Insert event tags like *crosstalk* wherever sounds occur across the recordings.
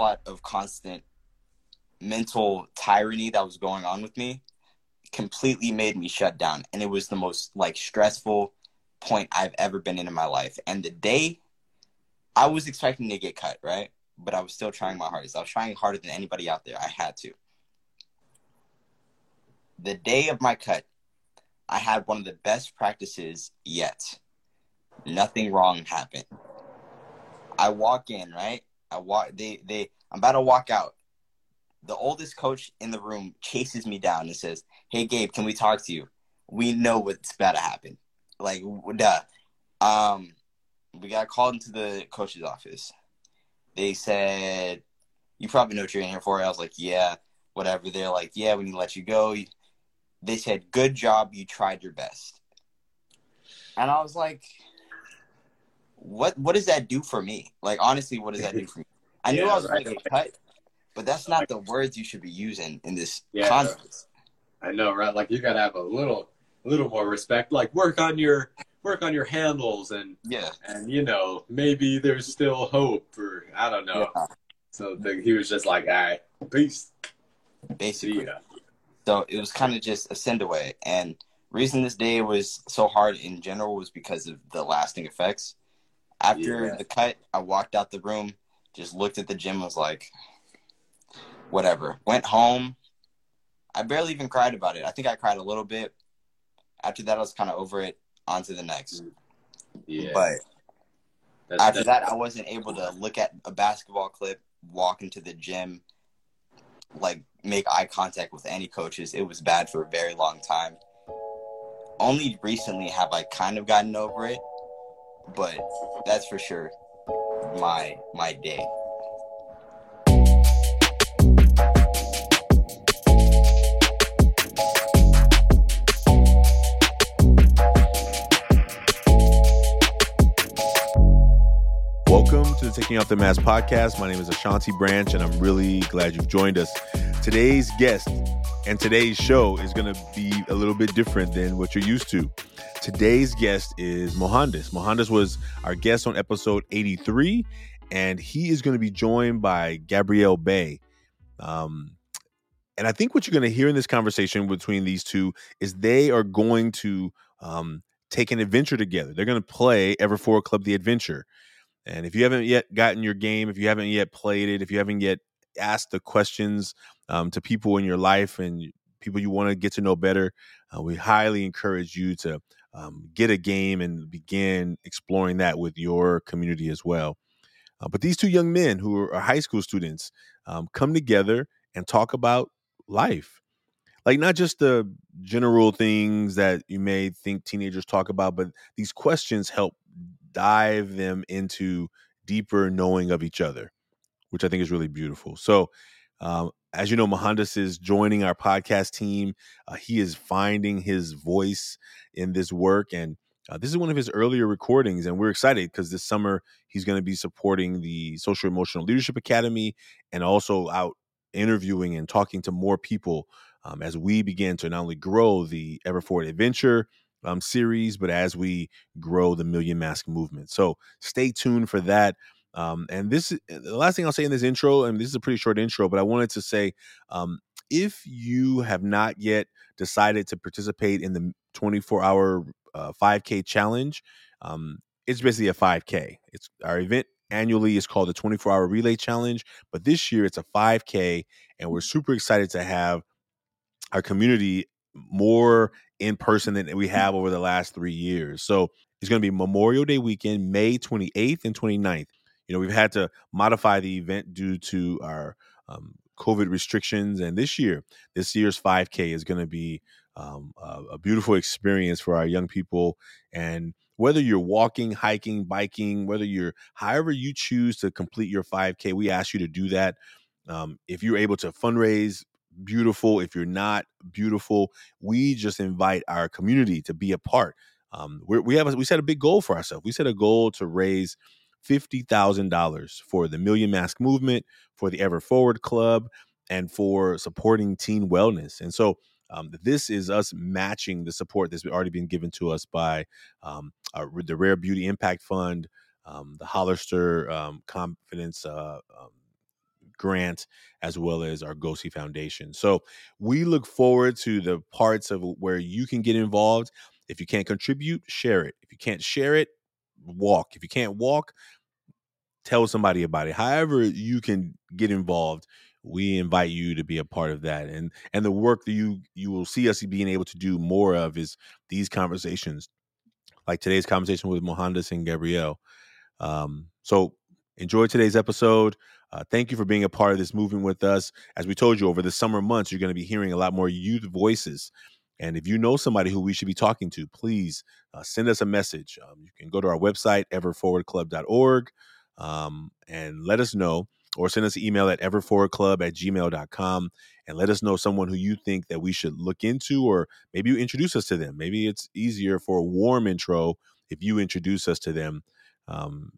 onslaught of constant mental tyranny that was going on with me completely made me shut down. And it was the most like stressful point I've ever been in in my life. And the day I was expecting to get cut right? But I was still trying my hardest. I was trying harder than anybody out there. I had to. The day of my cut I had one of the best practices yet. Nothing wrong happened. I walk in right I walk they they I'm about to walk out the oldest coach in the room chases me down and says, "Hey, Gabe, can we talk to you? We know what's about to happen. Like, duh." Um, we got called into the coach's office. They said, "You probably know what you're in here for." I was like, "Yeah, whatever." They're like, "Yeah, we need to let you go." They said, "Good job, you tried your best." And I was like, "What? What does that do for me? Like, honestly, what does that do for me?" I knew I was going to get cut but that's not the words you should be using in this yeah, context. I know, right? Like you gotta have a little, little more respect. Like work on your, work on your handles, and yeah, and you know maybe there's still hope, or I don't know. Yeah. So the, he was just like, "All right, peace." Basically, yeah. So it was kind of just a send away, and reason this day was so hard in general was because of the lasting effects. After yeah. the cut, I walked out the room, just looked at the gym, was like, whatever. Went home. I barely even cried about it. I think I cried a little bit. After that, I was kind of over it. On to the next. Yeah. But that's, after that's, that, I wasn't able to look at a basketball clip, walk into the gym, like make eye contact with any coaches. It was bad for a very long time. Only recently have I kind of gotten over it, but that's for sure my my day. Welcome to the Taking Off the Mask podcast. My name is Ashanti Branch, and I'm really glad you've joined us. Today's guest and today's show is going to be a little bit different than what you're used to. Today's guest is Mohandas. Mohandas was our guest on episode 83, and he is going to be joined by Gabriel Bay. Um, and I think what you're going to hear in this conversation between these two is they are going to um, take an adventure together. They're going to play Ever Club the Adventure. And if you haven't yet gotten your game, if you haven't yet played it, if you haven't yet asked the questions um, to people in your life and people you want to get to know better, uh, we highly encourage you to um, get a game and begin exploring that with your community as well. Uh, but these two young men who are high school students um, come together and talk about life. Like, not just the general things that you may think teenagers talk about, but these questions help dive them into deeper knowing of each other, which I think is really beautiful. So, um, as you know, Mohandas is joining our podcast team. Uh, he is finding his voice in this work, and uh, this is one of his earlier recordings. And we're excited because this summer he's going to be supporting the Social Emotional Leadership Academy and also out interviewing and talking to more people um, as we begin to not only grow the Everforward Adventure um, series, but as we grow the Million Mask movement. So stay tuned for that. Um, and this the last thing I'll say in this intro, and this is a pretty short intro, but I wanted to say um, if you have not yet decided to participate in the 24 hour uh, 5K challenge, um, it's basically a 5K. It's our event annually is called the 24 hour relay challenge, but this year it's a 5K, and we're super excited to have our community more in person than we have over the last three years. So it's going to be Memorial Day weekend, May 28th and 29th. You know, we've had to modify the event due to our um, COVID restrictions. And this year, this year's 5K is going to be um, a, a beautiful experience for our young people. And whether you're walking, hiking, biking, whether you're however you choose to complete your 5K, we ask you to do that. Um, if you're able to fundraise beautiful. If you're not beautiful, we just invite our community to be a part. Um, we have a, we set a big goal for ourselves. We set a goal to raise fifty thousand dollars for the Million Mask Movement, for the Ever Forward Club, and for supporting teen wellness. And so. Um, this is us matching the support that's already been given to us by um, our, the Rare Beauty Impact Fund, um, the Hollister um, Confidence uh, um, grant as well as our GOSI Foundation. So we look forward to the parts of where you can get involved. If you can't contribute, share it. If you can't share it, walk. If you can't walk, tell somebody about it. However, you can get involved. We invite you to be a part of that, and and the work that you you will see us being able to do more of is these conversations, like today's conversation with Mohandas and Gabriel. Um, so enjoy today's episode. Uh, thank you for being a part of this movement with us. As we told you, over the summer months, you're going to be hearing a lot more youth voices. And if you know somebody who we should be talking to, please uh, send us a message. Um, you can go to our website, everforwardclub.org, um, and let us know, or send us an email at everforwardclub at gmail.com and let us know someone who you think that we should look into, or maybe you introduce us to them. Maybe it's easier for a warm intro if you introduce us to them. Um,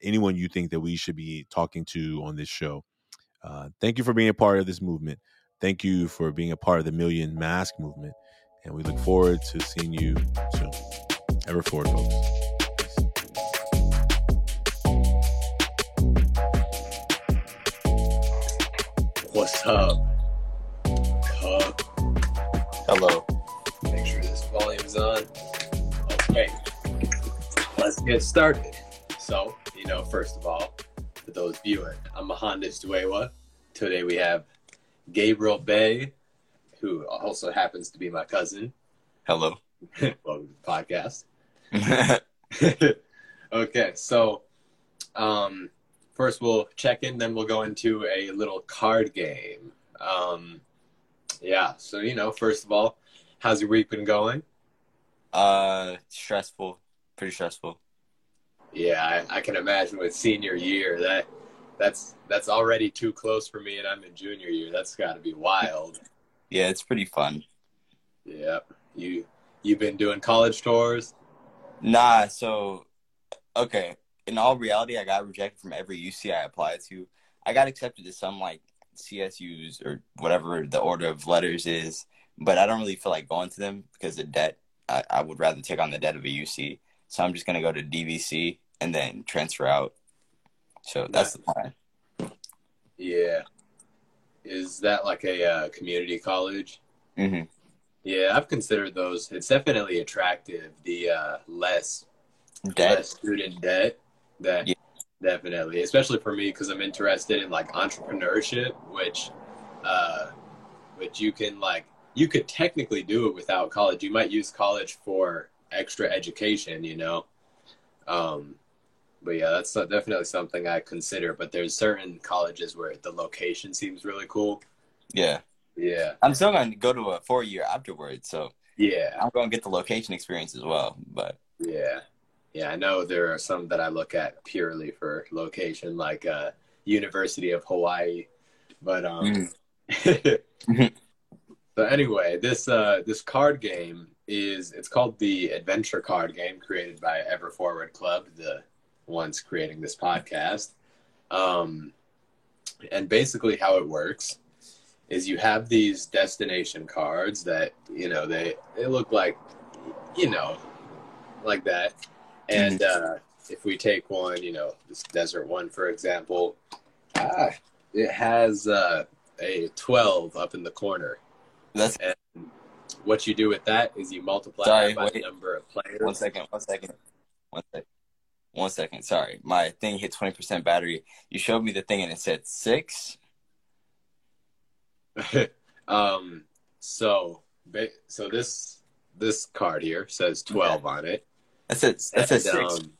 anyone you think that we should be talking to on this show. Uh, thank you for being a part of this movement. Thank you for being a part of the Million Mask movement. And we look forward to seeing you soon. Ever forward, folks. What's up? Cup. Hello. Make sure this volume's on. Okay. Let's get started. So, you know, first of all, for those viewing, I'm Mohandas Dwewa. Today we have Gabriel Bay, who also happens to be my cousin. Hello. Welcome to the podcast. *laughs* okay, so um, first we'll check in, then we'll go into a little card game. Um, yeah, so you know, first of all, how's your week been going? uh, stressful. Pretty stressful. Yeah, I, I can imagine with senior year that that's that's already too close for me, and I'm in junior year. That's got to be wild. Yeah, it's pretty fun. Yep. You you've been doing college tours. Nah, so okay. In all reality, I got rejected from every UC I applied to. I got accepted to some like CSUs or whatever the order of letters is, but I don't really feel like going to them because of debt. I, I would rather take on the debt of a UC. So I'm just gonna go to DVC and then transfer out. So that's the plan. Yeah. Is that like a uh, community college? hmm Yeah, I've considered those. It's definitely attractive. The uh, less Debt. less student debt. That Yeah. definitely, especially for me, because I'm interested in like entrepreneurship, which, uh, which you can like you could technically do it without college. You might use college for extra education, you know. Um, but yeah, that's definitely something I consider. But there's certain colleges where the location seems really cool. Yeah. Yeah, I'm still gonna go to a four year afterwards, so yeah. I'm gonna get the location experience as well. But Yeah. Yeah, I know there are some that I look at purely for location, like uh University of Hawaii. But um *laughs* Mhm. so anyway, this uh this card game is it's called the Adventure Card Game created by Ever Forward Club, the ones creating this podcast. Um and basically how it works is you have these destination cards that, you know, they they look like you know, like that. And uh, if we take one, you know, this desert one, for example, ah, it has uh, a 12 up in the corner. that's And What you do with that is you multiply Sorry, by the number of players. one second, one second, one second, one second. Sorry, my thing hit twenty percent battery. You showed me the thing and it said six. *laughs* um, so, so this this card here says 12 on it. That's it. That's And, six. um,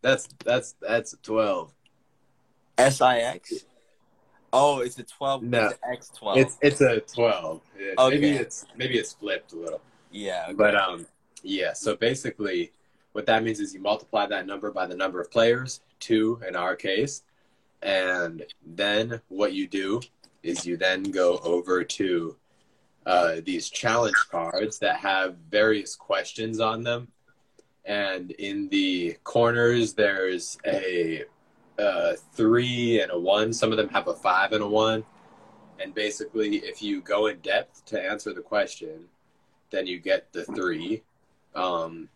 that's that's that's 12. S I X. Oh, it's a twelve. No. It's X twelve. It's it's a 12. Yeah, Okay. Maybe it's maybe it's flipped a little. yeah, okay. But um, yeah. So basically, what that means is you multiply that number by the number of players, two in our case, and then what you do is you then go over to uh, these challenge cards that have various questions on them, and in the corners there's a three and a one. Some of them have a five and a one. And basically, if you go in depth to answer the question, then you get the three. Um,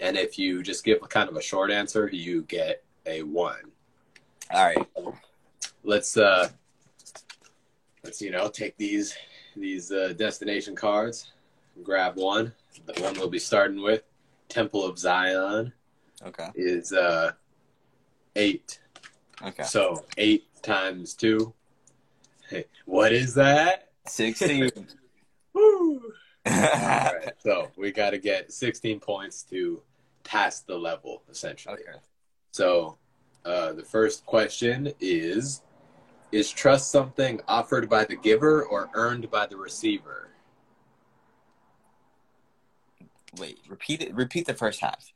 and if you just give kind of a short answer, you get a one. all right. let's uh let's you know take these these uh, destination cards, grab one. The one we'll be starting with, Temple of Zion, Okay. is uh eight. Okay. So eight times two. Hey, what is that? Sixteen. *laughs* Woo! Right, *laughs* so we got to get 16 points to pass the level, essentially. okay. So, uh, the first question is Is trust something offered by the giver or earned by the receiver? Wait. Repeat it. Repeat the first half.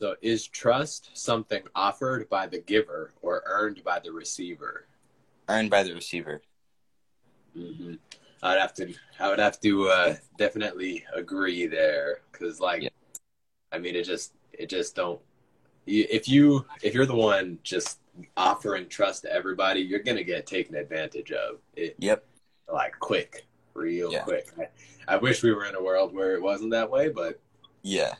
So, is trust something offered by the giver or earned by the receiver? Earned by the receiver. Mm-hmm. I'd have to, I would have to uh, definitely agree there because, like, Yeah. I mean, it just, it just don't. If you, if you're the one just offering trust to everybody, you're gonna get taken advantage of. It, Yep. like quick, real Yeah. quick. I, I wish we were in a world where it wasn't that way, but Yeah.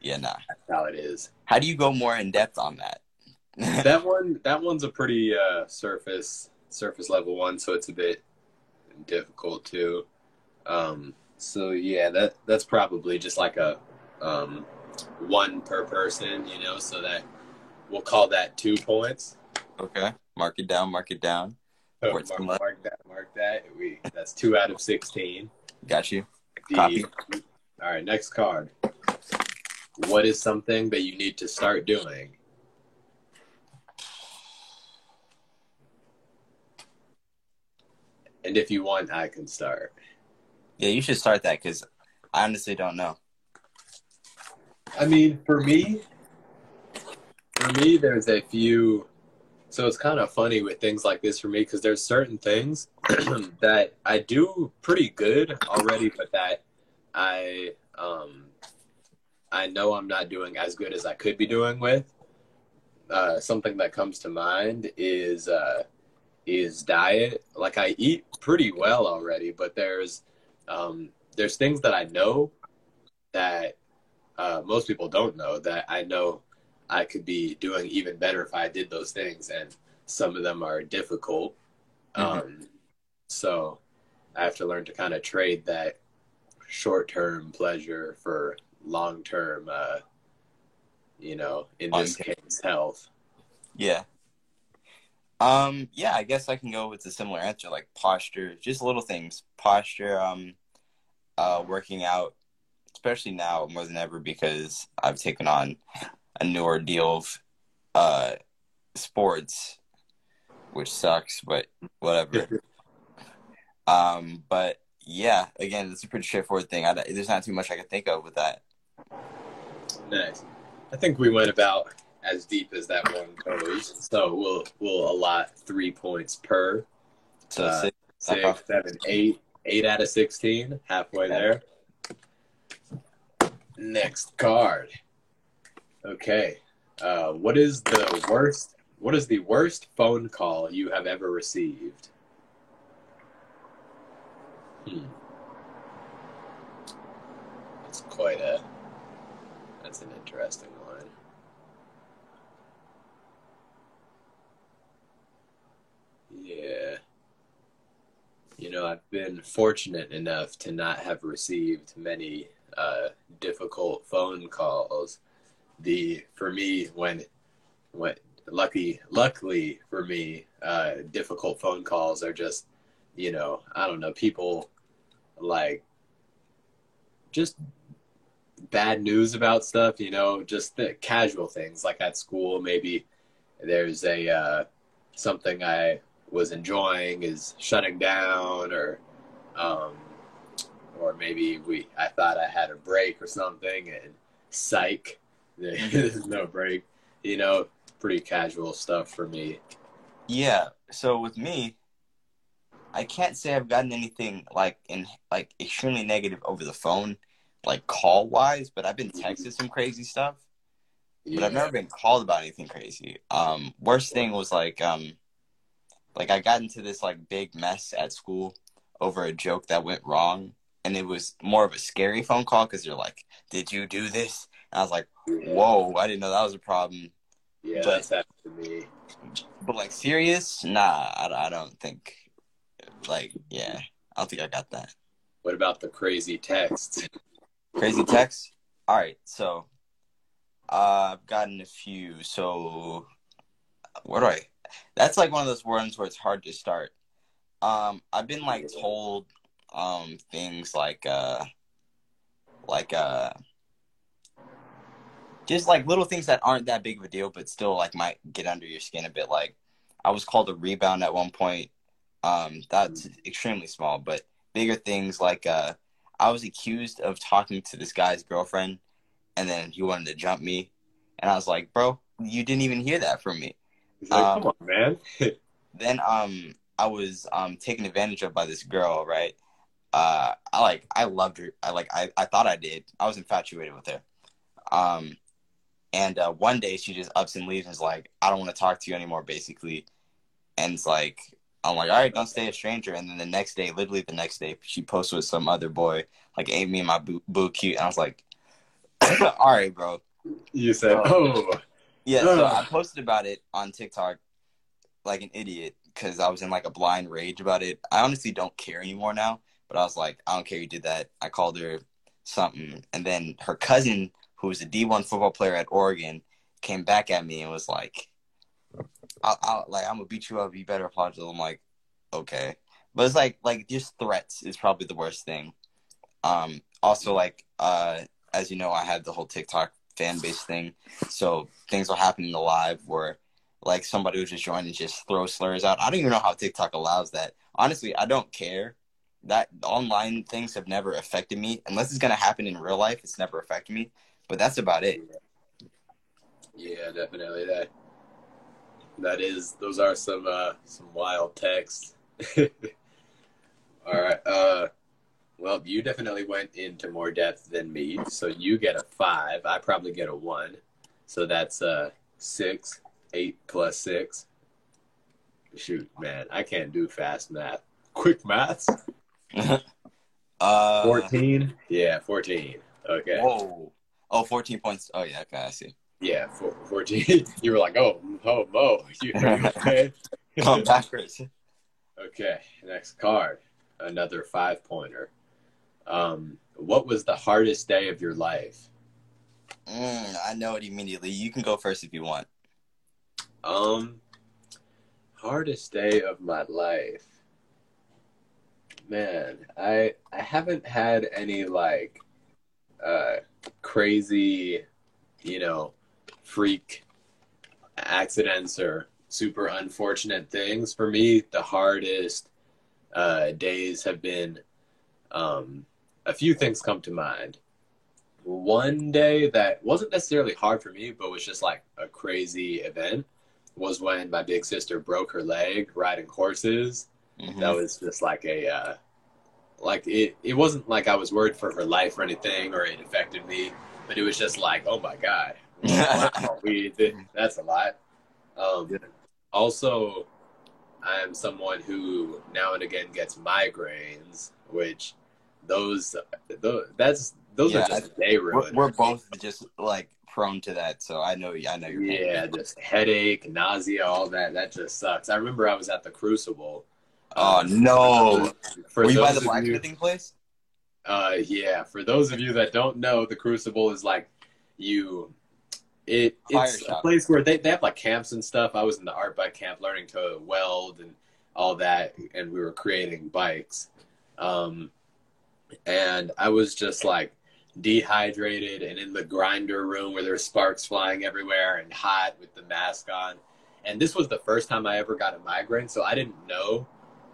Yeah. Nah. that's how it is. How do you go more in depth on that? that one, that one's a pretty uh, surface, surface level one, so it's a bit difficult too. Um, so yeah, that that's probably just like a um, one per person, you know. So that we'll call that two points. okay. Mark it down. Mark it down. *laughs* Points mark, mark that, mark that. We that's two out of sixteen. Got you. The- Copy. All right, next card. What is something that you need to start doing? And if you want, I can start. Yeah. You should start that because I honestly don't know. I mean, for me, for me, there's a few. So it's kind of funny with things like this for me because there's certain things *clears throat* that I do pretty good already, but that I um I know I'm not doing as good as I could be doing with. Uh, something that comes to mind is uh, is diet. Like I eat pretty well already, but there's um, there's things that I know that uh, most people don't know that I know I could be doing even better if I did those things, and some of them are difficult. Um, so I have to learn to kind of trade that short-term pleasure for long-term, uh, you know, in this case, health. Yeah. Um, yeah, I guess I can go with a similar answer, like posture, just little things. Posture, um, uh, working out, especially now more than ever because I've taken on a new ordeal of uh sports, which sucks, but whatever. *laughs* um, but yeah, again, it's a pretty straightforward thing. I, there's not too much I can think of with that. Nice. I think we went about as deep as that one goes. So we'll we'll allot three points per. So Uh, six, Six, Okay. seven, eight, eight out of sixteen, halfway there. Next card. Okay. Uh, what is the worst? What is the worst phone call you have ever received? Hmm. That's quite a. That's an interesting one. Yeah. You know, I've been fortunate enough to not have received many uh, difficult phone calls. The for me when when lucky luckily for me, uh, difficult phone calls are just you know I don't know people like just bad news about stuff. You know, just the casual things like at school maybe there's a uh, something I was enjoying is shutting down or um, or maybe we I thought I had a break or something and psych *laughs* there's no break you know pretty casual stuff for me Yeah. So with me, I can't say I've gotten anything like in like extremely negative over the phone, like call wise. But I've been texted some crazy stuff. But I've never been called about anything crazy. Um, worst thing was like um, like I got into this like big mess at school over a joke that went wrong, and it was more of a scary phone call because you're like, "Did you do this?" And I was like, "Whoa, I didn't know that was a problem." Yeah, But- that's happened to me. But like serious, nah, I, I don't think. Like, yeah, I don't think I got that. What about the crazy text? Crazy text. All right, so uh, I've gotten a few. So where do I? That's like one of those ones where it's hard to start. Um, I've been like told um things like uh like uh just like little things that aren't that big of a deal but still like might get under your skin a bit like I was called a rebound at one point. Um that's extremely small, but bigger things like uh I was accused of talking to this guy's girlfriend and then he wanted to jump me and I was like, "Bro, you didn't even hear that from me." Like, Um, come on, man. *laughs* then um I was um taken advantage of by this girl, right? Uh I like I loved her. I like I, I thought I did. I was infatuated with her. Um and uh one day she just ups and leaves and is like, I don't want to talk to you anymore, basically. And it's like I'm like, all right, don't stay a stranger. And then the next day, literally the next day, she posts with some other boy, like, ain't me and my boo, boo cute. And I was like, *coughs* all right, bro. You said, Oh. Yeah, so. I posted about it on TikTok like an idiot because I was in like a blind rage about it. I honestly don't care anymore now, but I was like, I don't care you did that. I called her something, and then her cousin, who was a D1 football player at Oregon, came back at me and was like, I'll, I'll like I'm gonna beat you up. You better apologize. I'm like, okay, but it's like like just threats is probably the worst thing. Um, also like uh, as you know, I had the whole TikTok fan base thing, so things will happen in the live where like somebody will just join and just throw slurs out. I don't even know how TikTok allows that. Honestly, I don't care. That online things have never affected me unless it's gonna happen in real life. It's never affected me, but that's about it. yeah, definitely that. That is, those are some uh, some wild texts. *laughs* All right. Uh, well, you definitely went into more depth than me, so you get a five. I probably get a one, so that's uh six, eight plus six. Shoot, man, I can't do fast math. Quick maths. *laughs* uh, Fourteen. Yeah, fourteen. Okay. Whoa. Oh, 14 points. Oh yeah, okay, I see. Yeah, four, 14. *laughs* you were like, oh, oh, Mo. *laughs* You, are you okay? Come backwards. okay, next card. Another five pointer. Um, what was the hardest day of your life? Mm, I know it immediately. You can go first if you want. Um, hardest day of my life. Man, I I haven't had any like uh crazy, you know, freak accidents or super unfortunate things. For me, the hardest uh days have been um a few things come to mind. One day that wasn't necessarily hard for me, but was just like a crazy event was when my big sister broke her leg riding horses. Mhm. That was just like a, uh, like it, it wasn't like I was worried for her life or anything or it affected me, but it was just like, oh my God, wow, we did, that's a lot. Um, also, I am someone who now and again gets migraines, which those, those that's, those Yeah, are just day we're, ruiners. we're both just like prone to that, so I know. I know you're. Yeah, just headache, nausea, all that. That just sucks. I remember I was at the Crucible. Oh Um, no! For Were you by the of you, blacksmithing place? uh, yeah, for those of you that don't know, the Crucible is like you. It it's a place where they, they have like camps and stuff. I was in the art bike camp learning to weld and all that, and we were creating bikes. Um, and I was just like dehydrated and in the grinder room where there's sparks flying everywhere and hot with the mask on. And this was the first time I ever got a migraine, so I didn't know.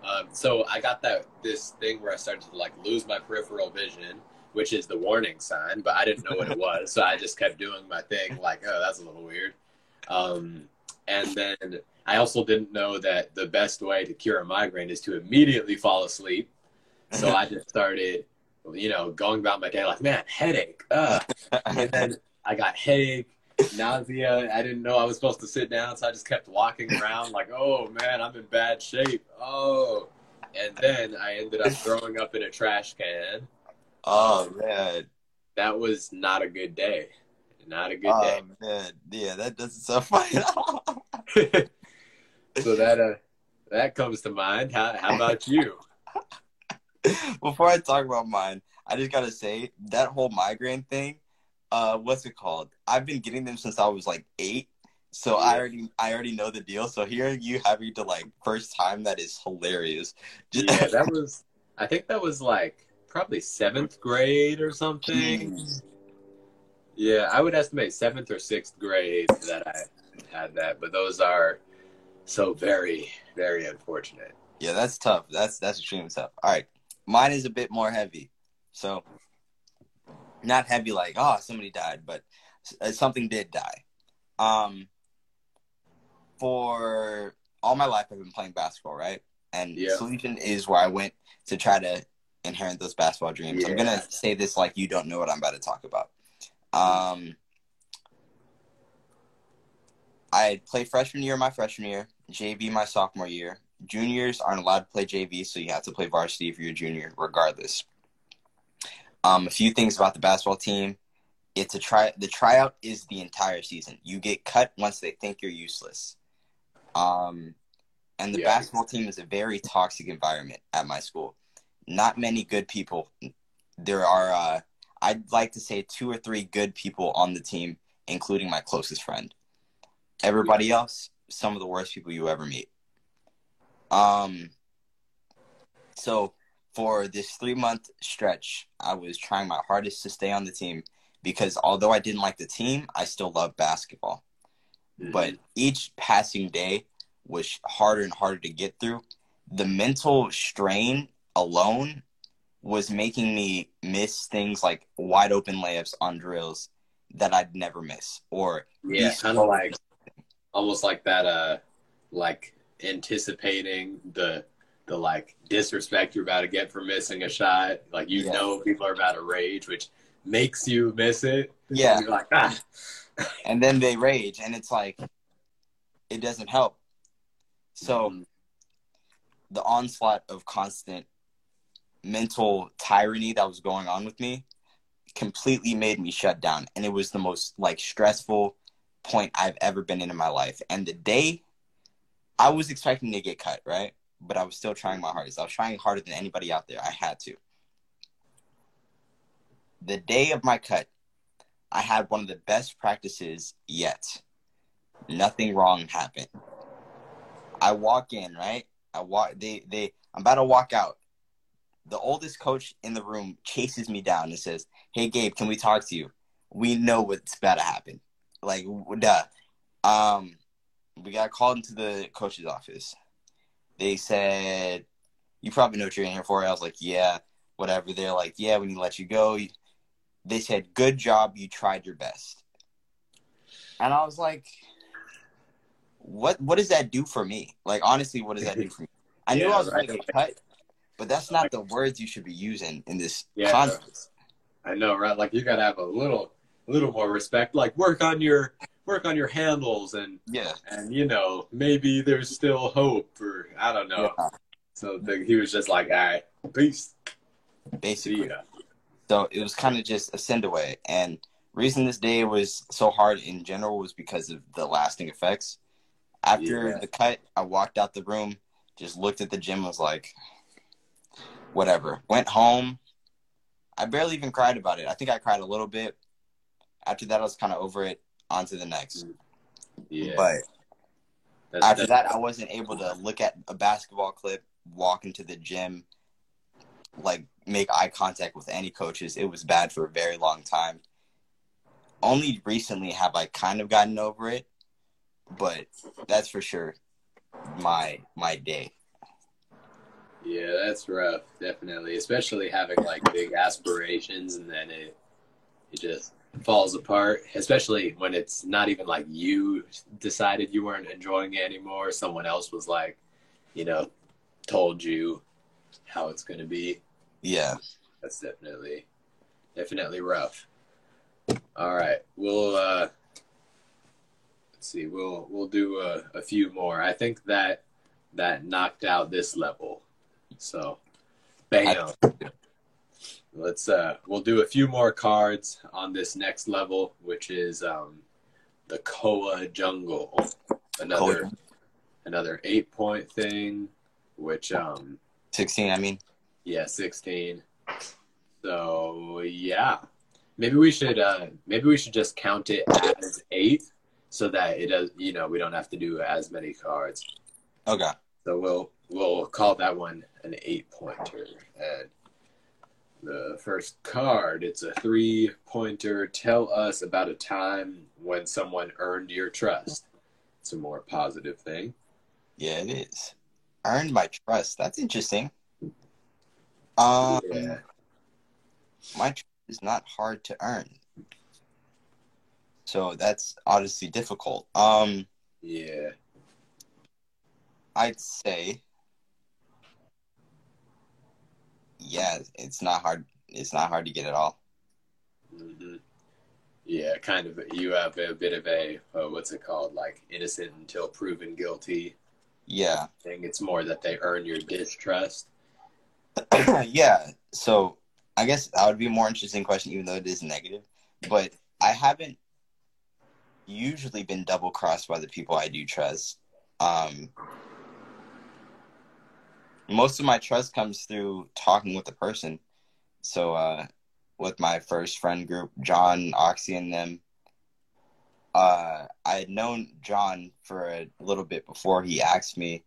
Um, so I got that this thing where I started to like lose my peripheral vision, which is the warning sign, but I didn't know what it *laughs* was, so I just kept doing my thing, like, oh, that's a little weird. Um, and then I also didn't know that the best way to cure a migraine is to immediately fall asleep. So I just started, you know, going about my day like, man, headache. Ugh. And then *laughs* I got headache, nausea. I didn't know I was supposed to sit down, so I just kept walking around like, oh man, I'm in bad shape. Oh. And then I ended up throwing up in a trash can. oh man! That was not a good day. Not a good Oh day. man, yeah, that doesn't sound *laughs* fun. *laughs* so that uh, that comes to mind. How, how about you? *laughs* Before I talk about mine, I just gotta say that whole migraine thing. Uh, what's it called? I've been getting them since I was like eight, so I already I already know the deal. So here you having to like first time that is hilarious. Just- *laughs* Yeah, that was. I think that was like probably seventh grade or something. Jeez. Yeah, I would estimate seventh or sixth grade that I had that, but those are so very, very unfortunate. Yeah, that's tough. That's that's extremely tough. All right, mine is a bit more heavy. So, not heavy like oh somebody died, but something did die. Um, for all my life, I've been playing basketball, right? And Yeah. Solution is where I went to try to inherit those basketball dreams. I'm gonna say this like you don't know what I'm about to talk about. Um, I played freshman year my freshman year, JV my sophomore year. Juniors aren't allowed to play JV, so you have to play varsity if you're a junior, regardless. Um, a few things about the basketball team. It's a try. The tryout is the entire season. You get cut once they think you're useless. Um, and the Yeah. basketball team is a very toxic environment at my school. Not many good people. There are, uh, I'd like to say, two or three good people on the team, including my closest friend. Everybody else, some of the worst people you ever meet. Um, so for this three month stretch, I was trying my hardest to stay on the team because although I didn't like the team, I still loved basketball. But each passing day was harder and harder to get through. The mental strain alone was making me miss things like wide open layups on drills that I'd never miss or yeah, kind of like almost like that. Uh, like anticipating the the like disrespect you're about to get for missing a shot. Like you Yeah. know people are about to rage, which makes you miss it. yeah. You're like ah. *laughs* and then they rage and it's like it doesn't help so Mhm. the onslaught of constant mental tyranny that was going on with me completely made me shut down and it was the most like stressful point i've ever been in in my life and the day i was expecting to get cut right but i was still trying my hardest i was trying harder than anybody out there i had to the day of my cut I had one of the best practices yet. Nothing wrong happened. I walk in, right? I walk they they I'm about to walk out. The oldest coach in the room chases me down and says, Hey Gabe, can we talk to you? We know what's about to happen. Like duh. Um we got called into the coach's office. They said, You probably know what you're in here for. I was like, Yeah, whatever. They're like, Yeah, we need to let you go they said, "Good job, you tried your best." And I was like, "What? What does that do for me? Like, honestly, what does that do for me?" *laughs* I knew Yeah, I was going to get cut, but that's not the words you should be using in this Yeah. context. I know, right? Like you gotta have a little, little more respect. Like work on your, work on your handles, and Yeah, and you know maybe there's still hope, or I don't know. yeah, So the, he was just like, "All right, peace, basically. ya." So it was kind of just a send away. And reason this day was so hard in general was because of the lasting effects. After Yeah. the cut, I walked out the room, just looked at the gym, was like, whatever. Went home. I barely even cried about it. I think I cried a little bit. After that, I was kind of over it. On to the next. Yeah, But that's, after that's- that, I wasn't able to look at a basketball clip, walk into the gym, like make eye contact with any coaches. It was bad for a very long time. Only recently have I kind of gotten over it, but that's for sure my my day. Yeah, that's rough, definitely. Especially having like big aspirations and then it it just falls apart. Especially when it's not even like you decided you weren't enjoying it anymore. Someone else was like, you know, told you how it's gonna be. Yeah. That's definitely definitely rough. All right. We'll uh let's see, we'll we'll do a, a few more. I think that that knocked out this level. So bam. Let's uh we'll do a few more cards on this next level, which is um the Koa Jungle. Another Koa. another eight point thing, which um 16, I mean. yeah, sixteen. So yeah. Maybe we should uh maybe we should just count it as eight so that it does you know, we don't have to do as many cards. Okay. So we'll we'll call that one an eight pointer. And the first card, it's a three pointer. Tell us about a time when someone earned your trust. It's a more positive thing. Yeah, it is. Earned my trust. That's interesting. Um, yeah. my trust is not hard to earn. So that's honestly difficult. Um, Yeah. I'd say, yeah, it's not hard. It's not hard to get at all. hmm Yeah, kind of. You have a bit of a uh, what's it called? Like innocent until proven guilty Yeah, thing. It's more that they earn your distrust. *coughs* yeah. So I guess that would be a more interesting question, even though it is negative. But I haven't usually been double crossed by the people I do trust. Um, most of my trust comes through talking with the person. So uh, with my first friend group, John, Oxy, and them, uh, I had known John for a little bit before he asked me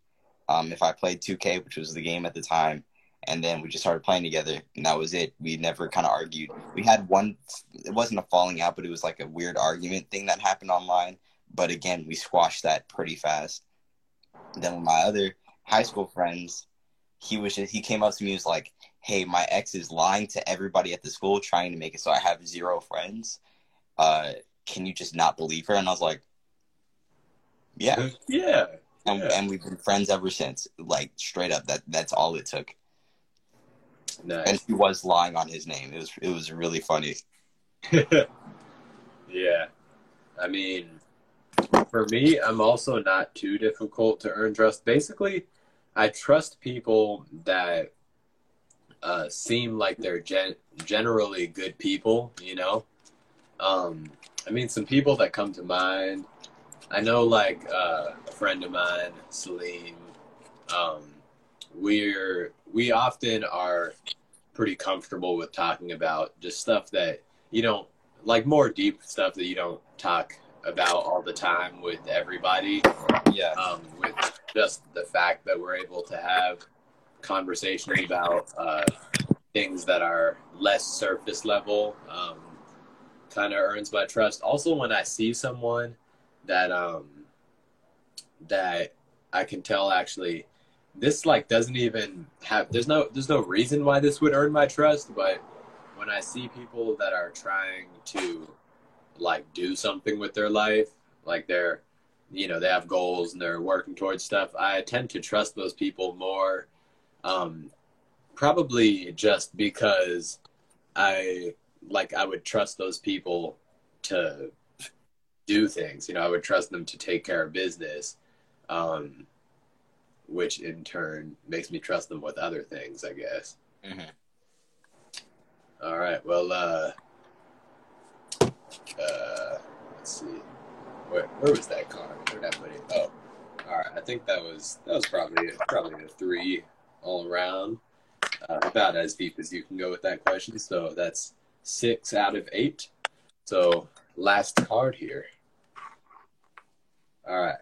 um, if I played 2K, which was the game at the time. And then we just started playing together and that was it. We never kind of argued. We had one it wasn't a falling out but it was like a weird argument thing that happened online. But again we squashed that pretty fast. Then with my other high school friends he was just he came up to me and was like hey my ex is lying to everybody at the school trying to make it so i have zero friends uh can you just not believe her and i was like yeah Yeah. and, Yeah. and we've been friends ever since like straight up that that's all it took Nice. and he was lying on his name. It was it was really funny. *laughs* yeah. I mean, for me, I'm also not too difficult to earn trust. Basically, I trust people that uh, seem like they're gen- generally good people, you know? Um, I mean, some people that come to mind, I know like uh, a friend of mine, Salim, um, we're, we often are pretty comfortable with talking about just stuff that you don't like more deep stuff that you don't talk about all the time with everybody Yeah. um, with just the fact that we're able to have conversations about uh, things that are less surface level um, kind of earns my trust also when i see someone that um that i can tell actually this like doesn't even have there's no there's no reason why this would earn my trust but when i see people that are trying to like do something with their life. Like they're you know they have goals and they're working towards stuff. I tend to trust those people more um probably just because i like i would trust those people to do things. You know i would trust them to take care of business um which in turn makes me trust them with other things i guess. Mhm. all right. Well uh uh let's see. Where, where was that card where did i put it. Oh all right. I think that was that was probably probably a three all around. Uh, about as deep as you can go with that question. So that's six out of eight. So last card here. All right.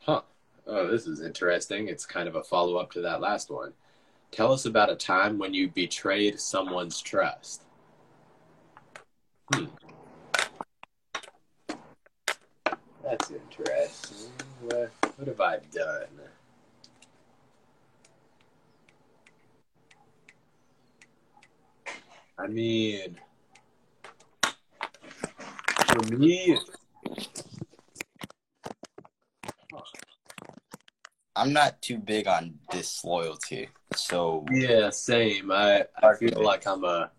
Huh. Oh this is interesting. It's kind of a follow-up to that last one. Tell us about a time when you betrayed someone's trust Hmm. That's interesting. What, what have I done? I mean, for me, I'm not too big on disloyalty, so yeah, same. I, I feel like I'm a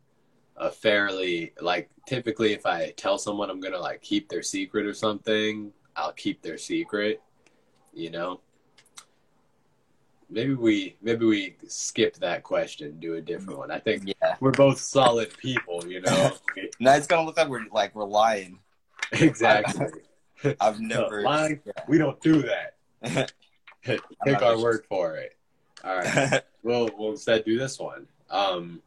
a fairly like typically if I tell someone I'm gonna like keep their secret or something, I'll keep their secret. You know. maybe we maybe we skip that question, do a different one. I think Yeah. we're both solid people, you know. *laughs* We- No, it's gonna look like we're like we're lying. exactly. *laughs* I've never. lying? *laughs* We don't do that. Take our word for it. All right. we'll we'll instead do this one. Um,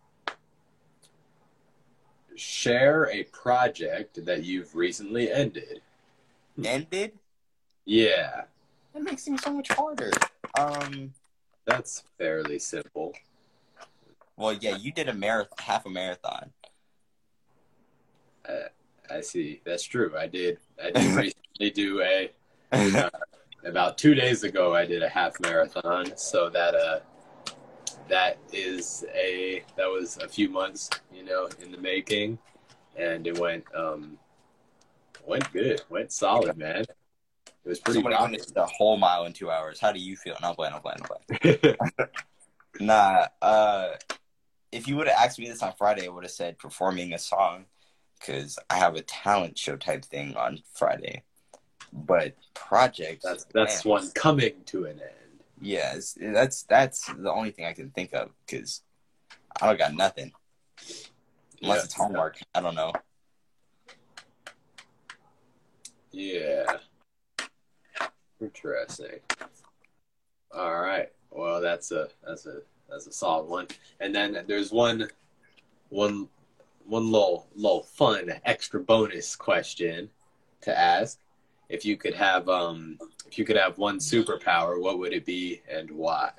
share a project that you've recently ended. Ended. Yeah, That makes things so much harder. Um. that's fairly simple. Well, yeah, you did a marathon, half a marathon. I see. That's true. I did. I *laughs* did recently do a *laughs* uh, about two days ago. I did a half marathon. So that uh, that is a that was a few months, you know, in the making, and it went um went good. Went solid, man. It was pretty. Somebody finished the whole mile in two hours. How do you feel? No, play, no, play, no, play. Nah. Uh, if you would have asked me this on Friday, I would have said performing a song, because I have a talent show type thing on Friday. But project. that's that's man, one coming to an end. Yeah, that's that's the only thing I can think of because I don't got nothing unless Yeah. it's homework. I don't know. Yeah. Interesting. All right. Well, that's a that's a that's a solid one. And then there's one one one little little fun extra bonus question to ask. If you could have um if you could have one superpower, what would it be and why?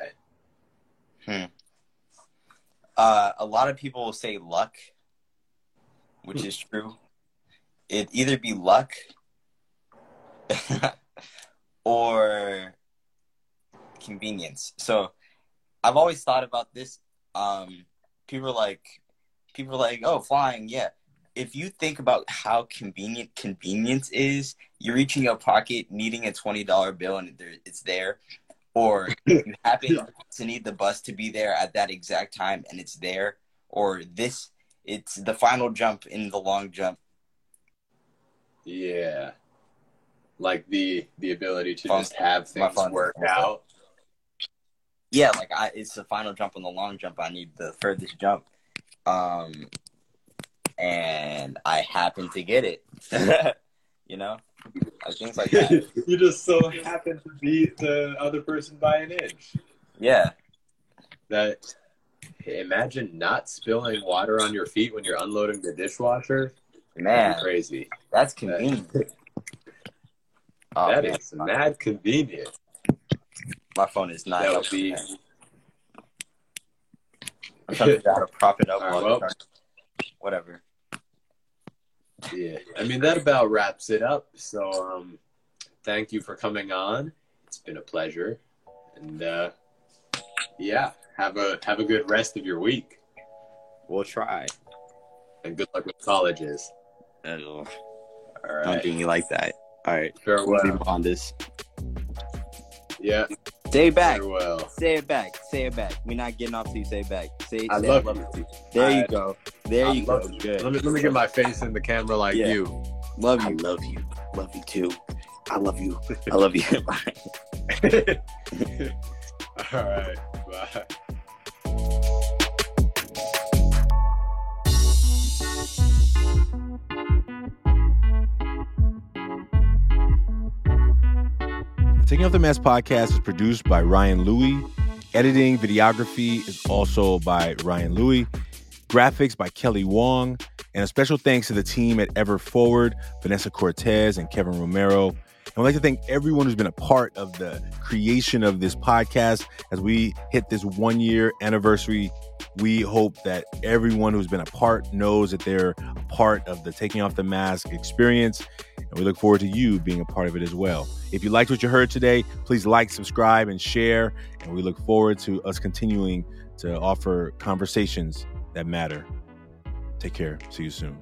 Uh, a lot of people will say luck, which is true. It'd either be luck *laughs* or convenience. So I've always thought about this. Um, people are like, people are like, oh, flying, yeah. If you think about how convenient convenience is, you're reaching your pocket, needing a twenty dollar bill, and it's there, or *laughs* you happen Yeah. to need the bus to be there at that exact time, and it's there, or this, it's the final jump in the long jump. Yeah. Like the the ability to just have things work out. yeah, like I, it's the final jump on the long jump. I need the furthest jump, um, and I happen to get it. *laughs* you know, things like that. *laughs* you just so happen to beat the other person by an inch. Yeah, That imagine not spilling water on your feet when you're unloading the dishwasher. Man, be crazy. that's convenient. *laughs* Oh, That man, is mad convenient. my phone is not. That would be man. I'm trying to figure out how to prop it up. Right, well. Whatever. Yeah. I mean that about wraps it up. So um thank you for coming on. It's been a pleasure. And uh yeah, have a have a good rest of your week. We'll try. And good luck with colleges. Ugh, All Don't right. do me like that. All right. Farewell. on this. Yeah, Say it back. farewell. Say it back. Say it back. We're not getting off till you say it back. Say, I say love I you. There you go. There I you go. you. Good. Let me let me get my face in the camera like Yeah. you. Love you. love you. Love you too. I love you. I love you. *laughs* *laughs* All right. Bye. Off the Mask podcast is produced by Ryan Louie. Editing, videography is also by Ryan Louie. Graphics by Kelly Wong. And a special thanks to the team at Ever Forward, Vanessa Cortez and Kevin Romero. I'd like to thank everyone who's been a part of the creation of this podcast as we hit this one year anniversary. We hope that everyone who's been a part knows that they're a part of the Taking Off the Mask experience. And we look forward to you being a part of it as well. If you liked what you heard today, please like, subscribe, and share. And we look forward to us continuing to offer conversations that matter. Take care. See you soon.